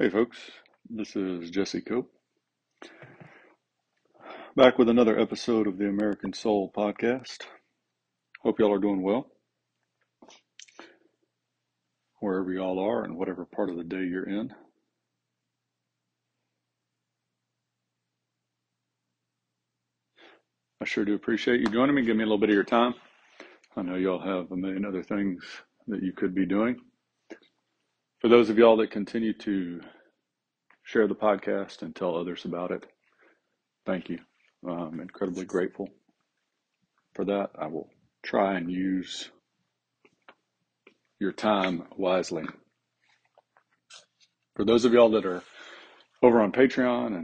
Hey, folks, this is Jesse Cope, back with another episode of the American Soul podcast. Hope y'all are doing well, wherever y'all are and whatever part of the day you're in. I sure do appreciate you joining me. Give me a little bit of your time. I know y'all have a million other things that you could be doing. For those of y'all that continue to share the podcast and tell others about it, thank you. I'm incredibly grateful for that. I will try and use your time wisely. For those of y'all that are over on Patreon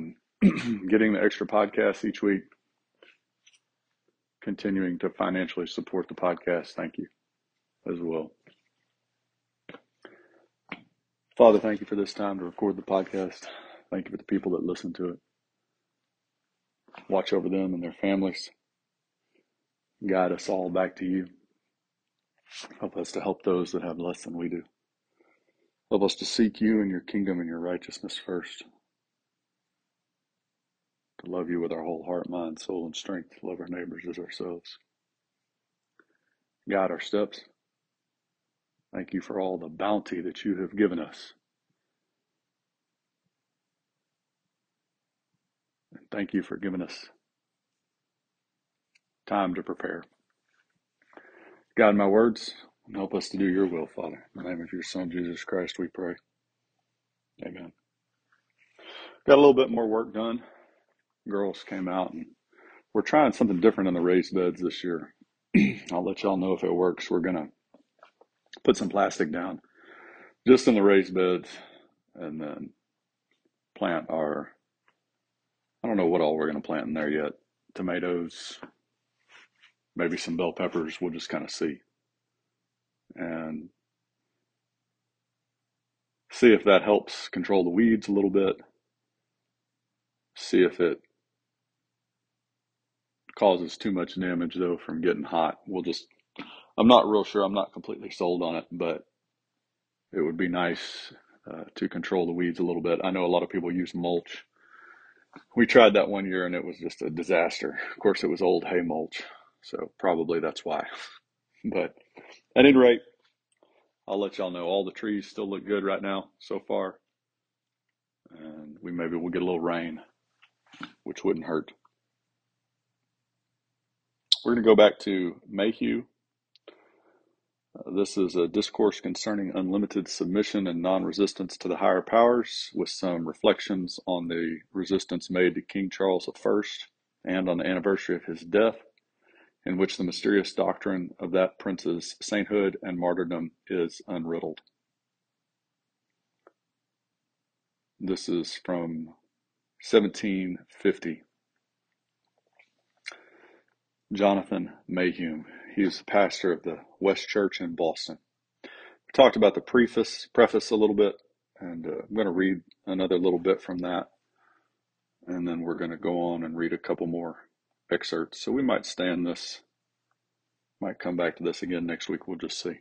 and getting the extra podcasts each week, continuing to financially support the podcast, thank you as well. Father, thank you for this time to record the podcast. Thank you for the people that listen to it. Watch over them and their families. Guide us all back to you. Help us to help those that have less than we do. Help us to seek you and your kingdom and your righteousness first. To love you with our whole heart, mind, soul, and strength. To love our neighbors as ourselves. Guide our steps. Thank you for all the bounty that you have given us. And thank you for giving us time to prepare. God, my words, help us to do your will, Father. In the name of your Son, Jesus Christ, we pray. Amen. Got a little bit more work done. Girls came out and we're trying something different in the raised beds this year. I'll let y'all know if it works. We're going to put some plastic down just in the raised beds and then plant our, I don't know what all we're going to plant in there yet. Tomatoes, maybe some bell peppers. We'll just kind of see. And see if that helps control the weeds a little bit. See if it causes too much damage though from getting hot. We'll just I'm not real sure. I'm not completely sold on it, but it would be nice uh, to control the weeds a little bit. I know a lot of people use mulch. We tried that one year and it was just a disaster. Of course, it was old hay mulch, so probably that's why. But at any rate, I'll let y'all know all the trees still look good right now so far, and we maybe we'll get a little rain, which wouldn't hurt. We're going to go back to Mayhew Uh, this is a discourse concerning unlimited submission and non resistance to the higher powers, with some reflections on the resistance made to King Charles I and on the anniversary of his death, in which the mysterious doctrine of that prince's sainthood and martyrdom is unriddled. This is from 1750. Jonathan Mayhew. He was the pastor of the West Church in Boston. We talked about the preface, preface a little bit, and uh, I'm going to read another little bit from that, and then we're going to go on and read a couple more excerpts. So we might stay in this, might come back to this again next week. We'll just see.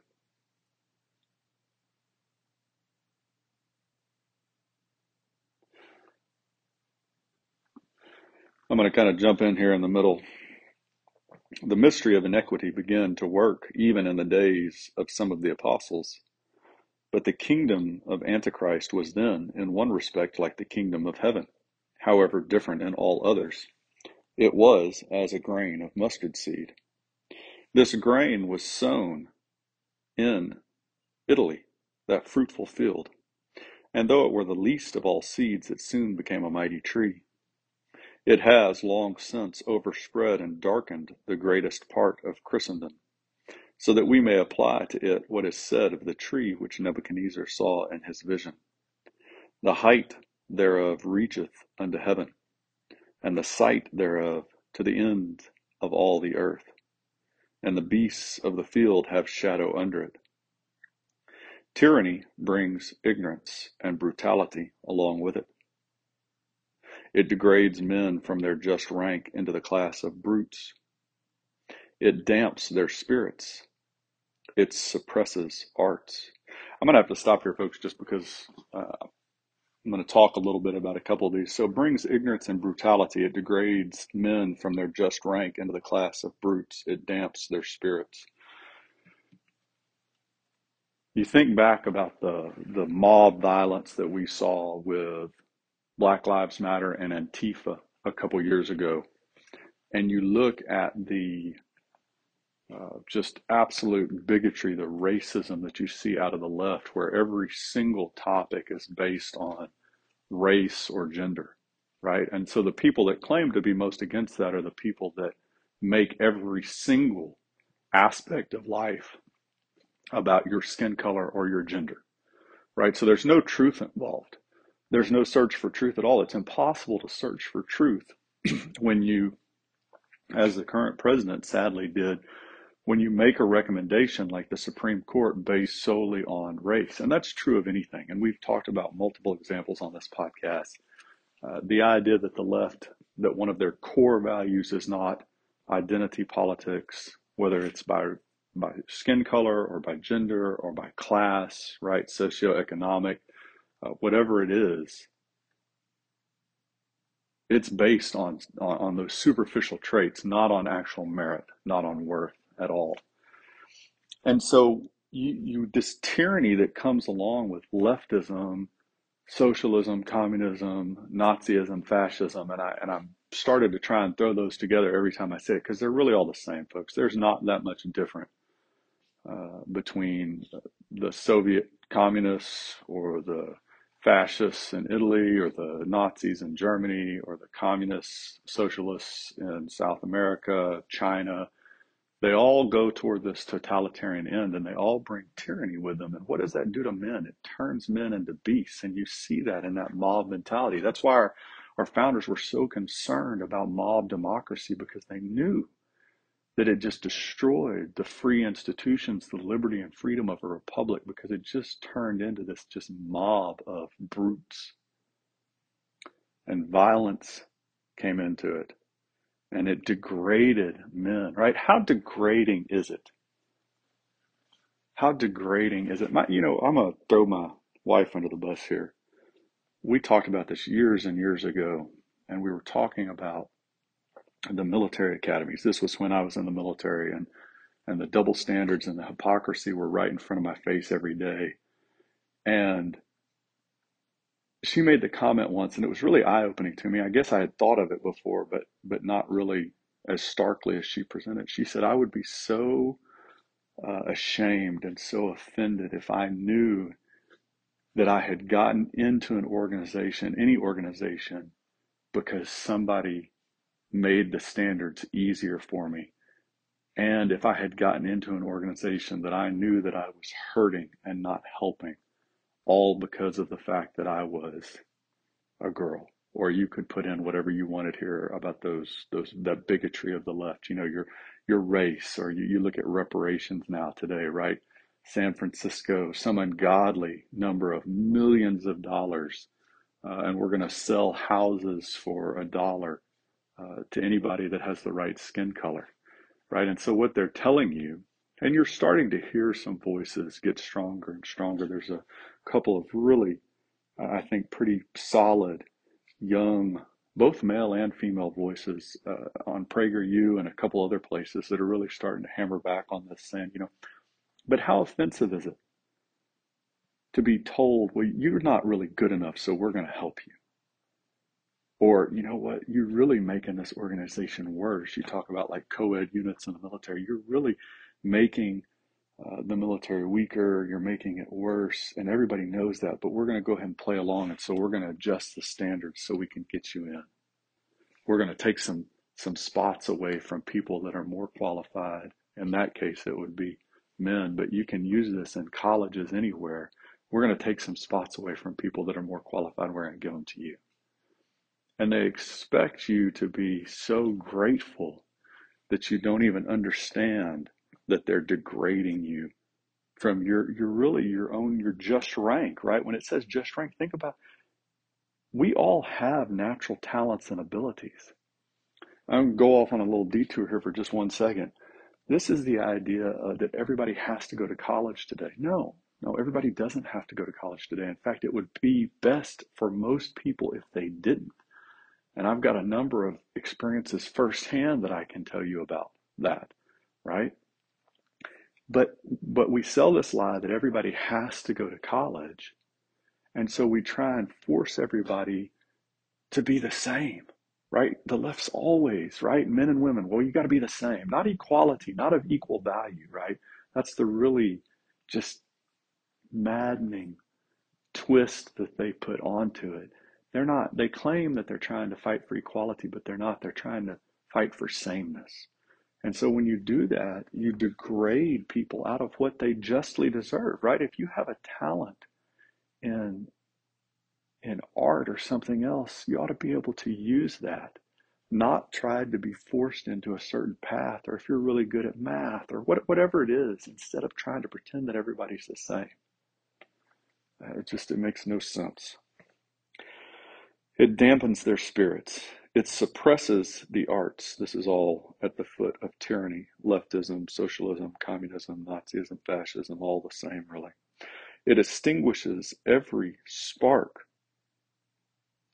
I'm going to kind of jump in here in the middle the mystery of iniquity began to work even in the days of some of the apostles. But the kingdom of Antichrist was then, in one respect, like the kingdom of heaven, however different in all others. It was as a grain of mustard seed. This grain was sown in Italy, that fruitful field. And though it were the least of all seeds, it soon became a mighty tree it has long since overspread and darkened the greatest part of Christendom, so that we may apply to it what is said of the tree which Nebuchadnezzar saw in his vision. The height thereof reacheth unto heaven, and the sight thereof to the end of all the earth, and the beasts of the field have shadow under it. Tyranny brings ignorance and brutality along with it. It degrades men from their just rank into the class of brutes. It damps their spirits. It suppresses arts. I'm going to have to stop here, folks, just because uh, I'm going to talk a little bit about a couple of these. So, it brings ignorance and brutality. It degrades men from their just rank into the class of brutes. It damps their spirits. You think back about the the mob violence that we saw with Black Lives Matter and Antifa a couple years ago, and you look at the uh, just absolute bigotry, the racism that you see out of the left, where every single topic is based on race or gender, right? And so the people that claim to be most against that are the people that make every single aspect of life about your skin color or your gender, right? So there's no truth involved. There's no search for truth at all. It's impossible to search for truth when you, as the current president sadly did, when you make a recommendation like the Supreme Court based solely on race. And that's true of anything. And we've talked about multiple examples on this podcast. Uh, the idea that the left, that one of their core values is not identity politics, whether it's by by skin color or by gender or by class, right? Socioeconomic, uh, whatever it is, it's based on, on, on those superficial traits, not on actual merit, not on worth at all. And so you, you this tyranny that comes along with leftism, socialism, communism, Nazism, fascism, and I and I'm started to try and throw those together every time I say it because they're really all the same, folks. There's not that much different uh, between the Soviet communists or the fascists in Italy or the Nazis in Germany or the communists, socialists in South America, China. They all go toward this totalitarian end and they all bring tyranny with them. And what does that do to men? It turns men into beasts. And you see that in that mob mentality. That's why our, our founders were so concerned about mob democracy because they knew that it just destroyed the free institutions, the liberty and freedom of a republic because it just turned into this just mob of brutes. And violence came into it. And it degraded men, right? How degrading is it? How degrading is it? My, you know, I'm going to throw my wife under the bus here. We talked about this years and years ago, and we were talking about the military academies. This was when I was in the military, and and the double standards and the hypocrisy were right in front of my face every day. And she made the comment once, and it was really eye opening to me. I guess I had thought of it before, but but not really as starkly as she presented. She said, "I would be so uh, ashamed and so offended if I knew that I had gotten into an organization, any organization, because somebody made the standards easier for me. And if I had gotten into an organization that I knew that I was hurting and not helping, all because of the fact that I was a girl. Or you could put in whatever you wanted here about those those that bigotry of the left. You know, your your race, or you, you look at reparations now today, right? San Francisco, some ungodly number of millions of dollars, uh, and we're going to sell houses for a dollar uh, to anybody that has the right skin color, right? And so what they're telling you, and you're starting to hear some voices get stronger and stronger. There's a couple of really, I think, pretty solid young, both male and female voices uh, on PragerU and a couple other places that are really starting to hammer back on this saying, you know, but how offensive is it to be told, well, you're not really good enough, so we're going to help you? Or, you know what, you're really making this organization worse. You talk about like co ed units in the military. You're really making uh, the military weaker. You're making it worse. And everybody knows that. But we're going to go ahead and play along. And so we're going to adjust the standards so we can get you in. We're going to take some, some spots away from people that are more qualified. In that case, it would be men. But you can use this in colleges anywhere. We're going to take some spots away from people that are more qualified. We're going to give them to you. And they expect you to be so grateful that you don't even understand that they're degrading you from your your really your own your just rank, right? When it says just rank, think about we all have natural talents and abilities. I'm gonna go off on a little detour here for just one second. This is the idea uh, that everybody has to go to college today. No, No, everybody doesn't have to go to college today. In fact, it would be best for most people if they didn't. And I've got a number of experiences firsthand that I can tell you about that, right? But but we sell this lie that everybody has to go to college. And so we try and force everybody to be the same, right? The left's always, right? Men and women, well, you got to be the same, not equality, not of equal value, right? That's the really just maddening twist that they put onto it. They're not, they claim that they're trying to fight for equality, but they're not. They're trying to fight for sameness. And so when you do that, you degrade people out of what they justly deserve, right? If you have a talent in in art or something else, you ought to be able to use that, not try to be forced into a certain path, or if you're really good at math or what, whatever it is, instead of trying to pretend that everybody's the same. Uh, it just it makes no sense. It dampens their spirits. It suppresses the arts. This is all at the foot of tyranny, leftism, socialism, communism, Nazism, fascism, all the same, really. It extinguishes every spark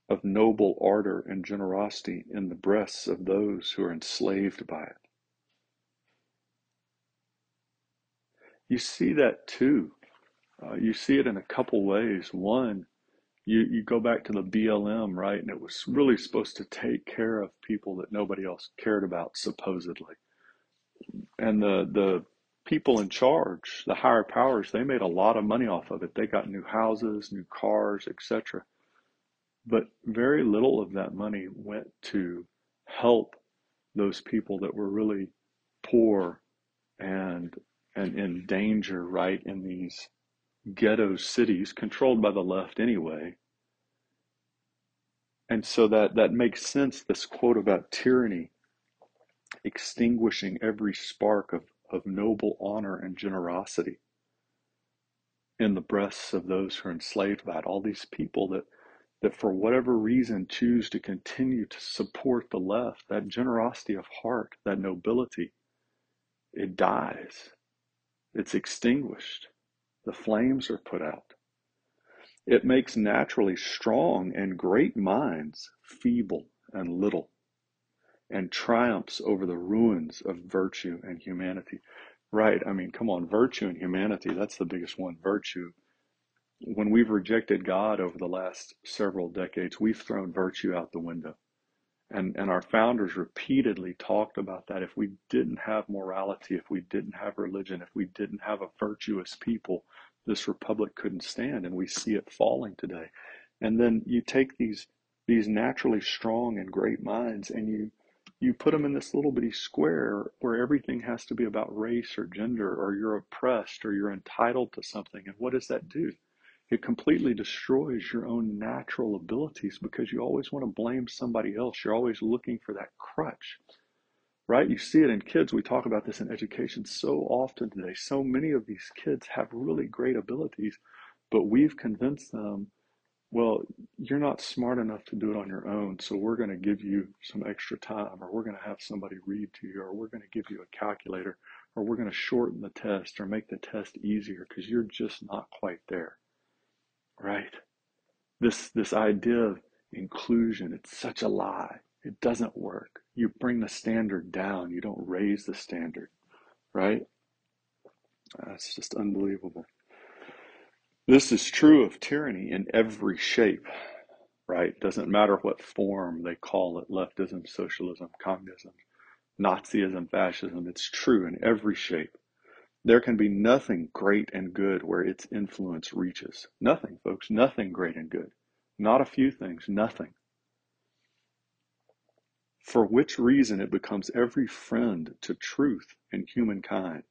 of noble ardor and generosity in the breasts of those who are enslaved by it. You see that too. Uh, you see it in a couple ways. One, you, you go back to the BLM, right? And it was really supposed to take care of people that nobody else cared about, supposedly. And the, the people in charge, the higher powers, they made a lot of money off of it. They got new houses, new cars, etc. But very little of that money went to help those people that were really poor and and in danger, right, in these ghetto cities controlled by the left anyway. And so that, that makes sense, this quote about tyranny extinguishing every spark of, of noble honor and generosity in the breasts of those who are enslaved by it. All these people that that for whatever reason choose to continue to support the left, that generosity of heart, that nobility, it dies. It's extinguished. The flames are put out. It makes naturally strong and great minds feeble and little, and triumphs over the ruins of virtue and humanity. Right, I mean, come on, virtue and humanity, that's the biggest one. Virtue when we've rejected God over the last several decades, we've thrown virtue out the window. And, and our founders repeatedly talked about that. If we didn't have morality, if we didn't have religion, if we didn't have a virtuous people, this republic couldn't stand. And we see it falling today. And then you take these these naturally strong and great minds and you you put them in this little bitty square where everything has to be about race or gender or you're oppressed or you're entitled to something. And what does that do? It completely destroys your own natural abilities because you always want to blame somebody else. You're always looking for that crutch, right? You see it in kids. We talk about this in education so often today. So many of these kids have really great abilities, but we've convinced them, well, you're not smart enough to do it on your own, so we're going to give you some extra time, or we're going to have somebody read to you, or we're going to give you a calculator, or we're going to shorten the test or make the test easier because you're just not quite there right? This, this idea of inclusion, it's such a lie. It doesn't work. You bring the standard down, you don't raise the standard, right? That's just unbelievable. This is true of tyranny in every shape, right? Doesn't matter what form they call it leftism, socialism, communism, Nazism, fascism. It's true in every shape. There can be nothing great and good where its influence reaches. Nothing, folks, nothing great and good. Not a few things, nothing. For which reason it becomes every friend to truth and humankind,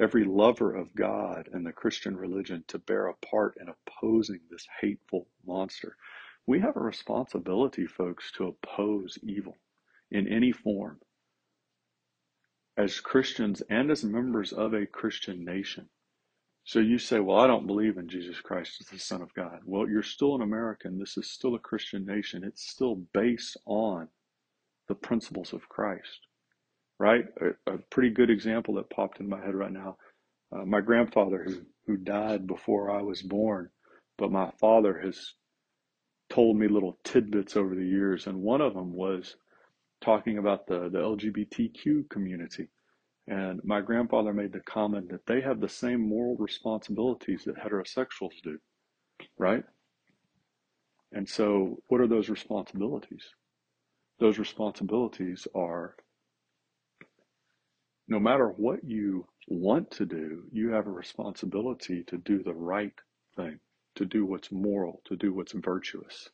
every lover of God and the Christian religion to bear a part in opposing this hateful monster. We have a responsibility, folks, to oppose evil in any form as Christians and as members of a Christian nation. So you say, well, I don't believe in Jesus Christ as the Son of God. Well, you're still an American. This is still a Christian nation. It's still based on the principles of Christ, right? A, a pretty good example that popped in my head right now. Uh, my grandfather, who who died before I was born, but my father has told me little tidbits over the years, and one of them was talking about the, the LGBTQ community. And my grandfather made the comment that they have the same moral responsibilities that heterosexuals do, right? And so, what are those responsibilities? Those responsibilities are no matter what you want to do, you have a responsibility to do the right thing, to do what's moral, to do what's virtuous.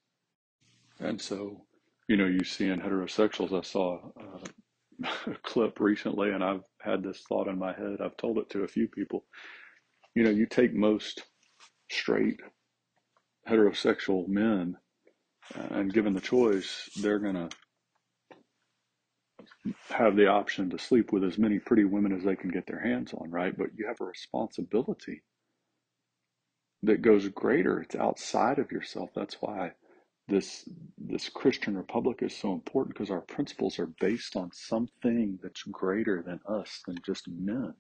And so, you know, you see in heterosexuals, I saw uh, a clip recently, and I've had this thought in my head. I've told it to a few people. You know, you take most straight heterosexual men, uh, and given the choice, they're going to have the option to sleep with as many pretty women as they can get their hands on, right? But you have a responsibility that goes greater. It's outside of yourself. That's why this this Christian republic is so important because our principles are based on something that's greater than us, than just men.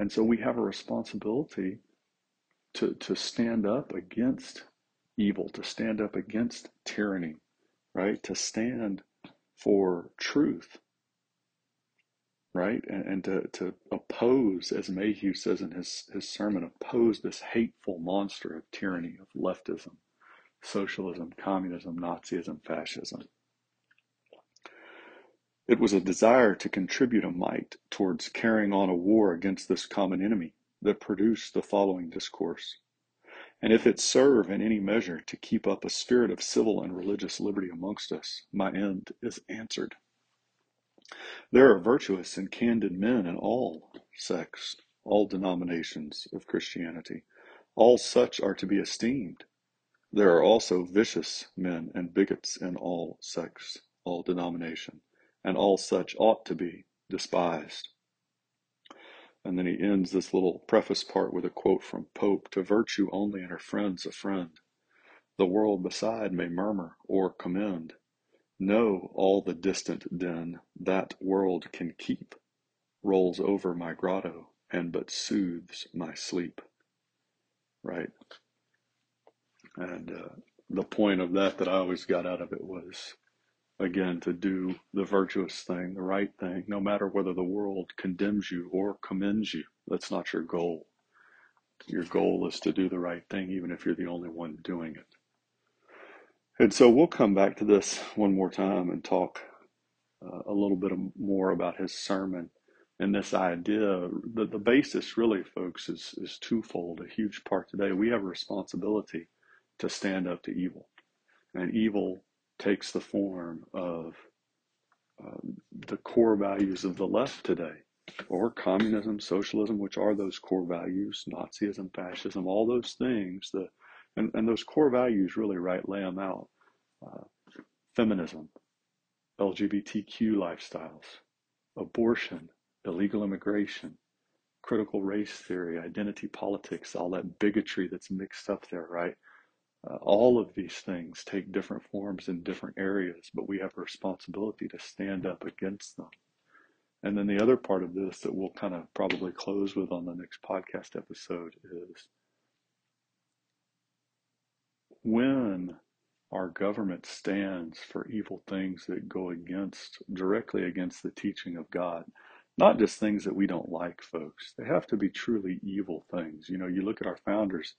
And so we have a responsibility to to stand up against evil, to stand up against tyranny, right? To stand for truth, right? And, and to, to oppose, as Mayhew says in his, his sermon, oppose this hateful monster of tyranny, of leftism, socialism, communism, Nazism, fascism. It was a desire to contribute a mite towards carrying on a war against this common enemy that produced the following discourse. And if it serve in any measure to keep up a spirit of civil and religious liberty amongst us, my end is answered. There are virtuous and candid men in all sects, all denominations of Christianity. All such are to be esteemed. There are also vicious men and bigots in all sects, all denomination, and all such ought to be despised. And then he ends this little preface part with a quote from Pope To virtue only and her friends a friend. The world beside may murmur or commend. Know all the distant din that world can keep rolls over my grotto and but soothes my sleep. Right? And uh, the point of that that I always got out of it was again to do the virtuous thing, the right thing, no matter whether the world condemns you or commends you. That's not your goal. Your goal is to do the right thing, even if you're the only one doing it. And so we'll come back to this one more time and talk uh, a little bit more about his sermon and this idea. The, the basis, really, folks, is, is twofold. A huge part today. We have a responsibility to stand up to evil. And evil takes the form of um, the core values of the left today, or communism, socialism, which are those core values, Nazism, fascism, all those things. The and, and those core values really right lay them out: uh, feminism, LGBTQ lifestyles, abortion, illegal immigration, critical race theory, identity politics, all that bigotry that's mixed up there, right? Uh, all of these things take different forms in different areas, but we have a responsibility to stand up against them. And then the other part of this that we'll kind of probably close with on the next podcast episode is when our government stands for evil things that go against, directly against the teaching of God, not just things that we don't like, folks. They have to be truly evil things. You know, you look at our founders,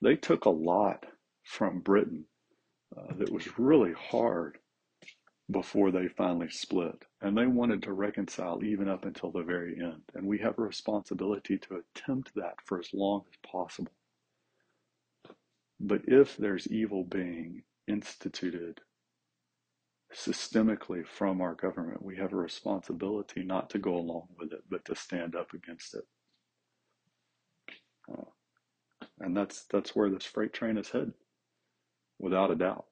they took a lot from Britain uh, that was really hard before they finally split. And they wanted to reconcile even up until the very end. And we have a responsibility to attempt that for as long as possible. But if there's evil being instituted systemically from our government, we have a responsibility not to go along with it, but to stand up against it. Uh, and that's that's where this freight train is headed without a doubt.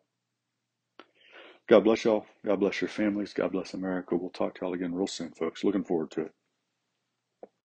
God bless y'all. God bless your families. God bless America. We'll talk to y'all again real soon, folks. Looking forward to it.